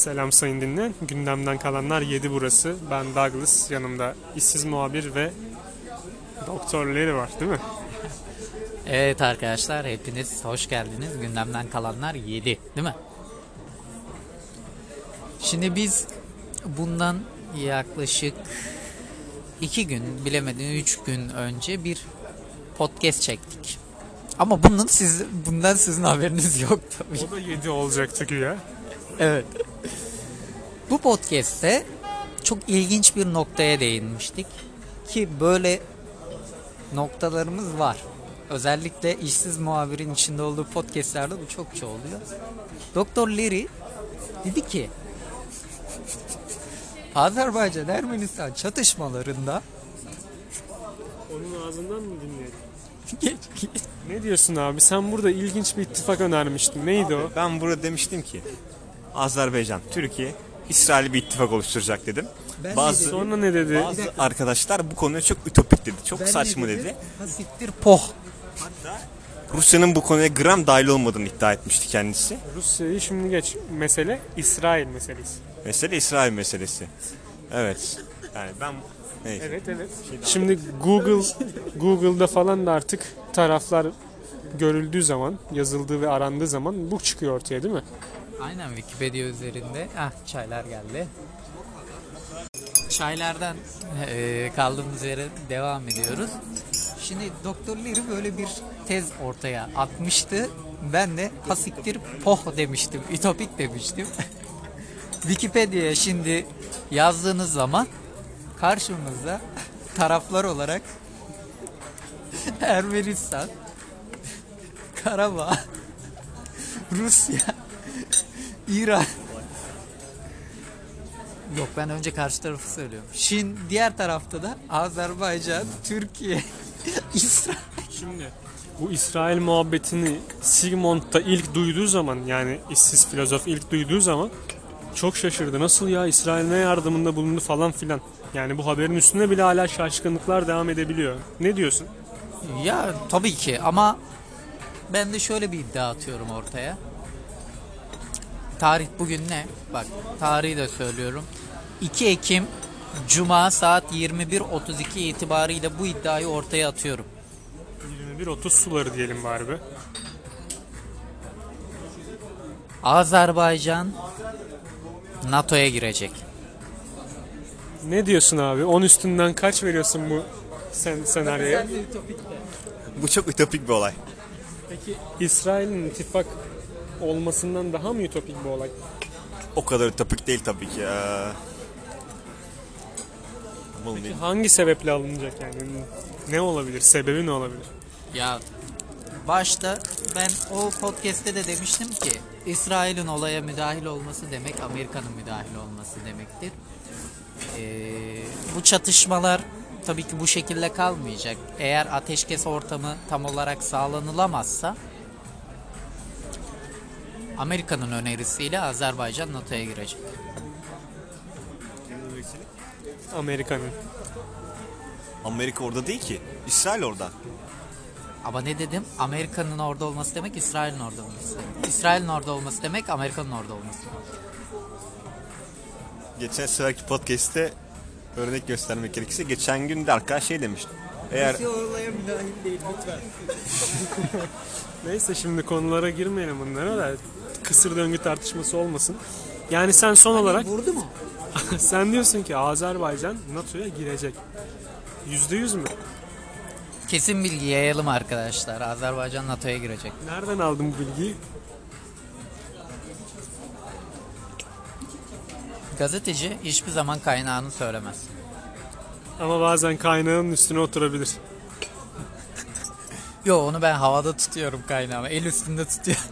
Selam sayın dinleyen. Gündemden kalanlar 7 burası. Ben Douglas. Yanımda işsiz muhabir ve Doktor Larry var değil mi? Evet arkadaşlar hepiniz hoş geldiniz. Gündemden kalanlar 7 değil mi? Şimdi biz bundan yaklaşık 2 gün bilemedin 3 gün önce bir podcast çektik. Ama bunun siz bundan sizin haberiniz yok tabii. O da 7 olacaktı güya. Evet. Bu podcast'te çok ilginç bir noktaya değinmiştik. Ki böyle noktalarımız var. Özellikle işsiz muhabirin içinde olduğu podcastlerde bu çokça oluyor. Doktor Leri dedi ki Azerbaycan Ermenistan çatışmalarında Onun ağzından mı dinleyelim? geç, geç. Ne diyorsun abi? Sen burada ilginç bir ittifak önermiştin. Neydi o? Ben burada demiştim ki Azerbaycan, Türkiye, İsrail bir ittifak oluşturacak dedim. Ben bazı Sonra ne dedi? bazı arkadaşlar bu konuya çok ütopik dedi. Çok saçma dedi. Hasittir poh. Rusya'nın bu konuya gram dahil olmadığını iddia etmişti kendisi. Rusya'yı şimdi geç. Mesele İsrail meselesi. Mesele İsrail meselesi. Evet. Yani ben neyse. Evet evet. Şimdi Google Google'da falan da artık taraflar görüldüğü zaman, yazıldığı ve arandığı zaman bu çıkıyor ortaya değil mi? Aynen Wikipedia üzerinde. Ah çaylar geldi. Çaylardan eee kaldığımız yere devam ediyoruz. Şimdi Doktor Leri böyle bir tez ortaya atmıştı. Ben de hasiktir poh demiştim. Ütopik demiştim. Wikipedia'ya şimdi yazdığınız zaman karşımızda taraflar olarak Ermenistan, Karabağ, Rusya, İran. Yok ben önce karşı tarafı söylüyorum. Çin diğer tarafta da Azerbaycan, Türkiye, İsrail. Şimdi bu İsrail muhabbetini Sigmund da ilk duyduğu zaman yani işsiz filozof ilk duyduğu zaman çok şaşırdı. Nasıl ya İsrail ne yardımında bulundu falan filan. Yani bu haberin üstünde bile hala şaşkınlıklar devam edebiliyor. Ne diyorsun? Ya tabii ki ama ben de şöyle bir iddia atıyorum ortaya. Tarih bugün ne? Bak tarihi de söylüyorum. 2 Ekim Cuma saat 21.32 itibariyle bu iddiayı ortaya atıyorum. 21-30 suları diyelim bari be. Azerbaycan NATO'ya girecek. Ne diyorsun abi? 10 üstünden kaç veriyorsun bu sen senaryoya? Bu çok ütopik bir olay. Peki İsrail'in ittifak olmasından daha mı ütopik bir olay? O kadar ütopik değil tabii ki. Bunu değil. Hangi sebeple alınacak yani? Ne olabilir? Sebebi ne olabilir? Ya başta ben o podcast'te de demiştim ki İsrail'in olaya müdahil olması demek Amerika'nın müdahil olması demektir. Ee, bu çatışmalar tabii ki bu şekilde kalmayacak. Eğer ateşkes ortamı tam olarak sağlanılamazsa Amerika'nın önerisiyle Azerbaycan NATO'ya girecek. Amerika'nın. Amerika orada değil ki. İsrail orada. Ama ne dedim? Amerika'nın orada olması demek İsrail'in orada olması demek. İsrail'in orada olması demek Amerika'nın orada olması demek. Geçen seferki podcast'te örnek göstermek gerekirse geçen gün de arkadaş şey demişti. Eğer Neyse şimdi konulara girmeyelim bunlara da kısır döngü tartışması olmasın. Yani sen son olarak Vurdu mu? sen diyorsun ki Azerbaycan NATO'ya girecek. Yüzde yüz mü? Kesin bilgi yayalım arkadaşlar. Azerbaycan NATO'ya girecek. Nereden aldın bu bilgiyi? Gazeteci hiçbir zaman kaynağını söylemez. Ama bazen kaynağın üstüne oturabilir. Yo onu ben havada tutuyorum kaynağımı. El üstünde tutuyorum.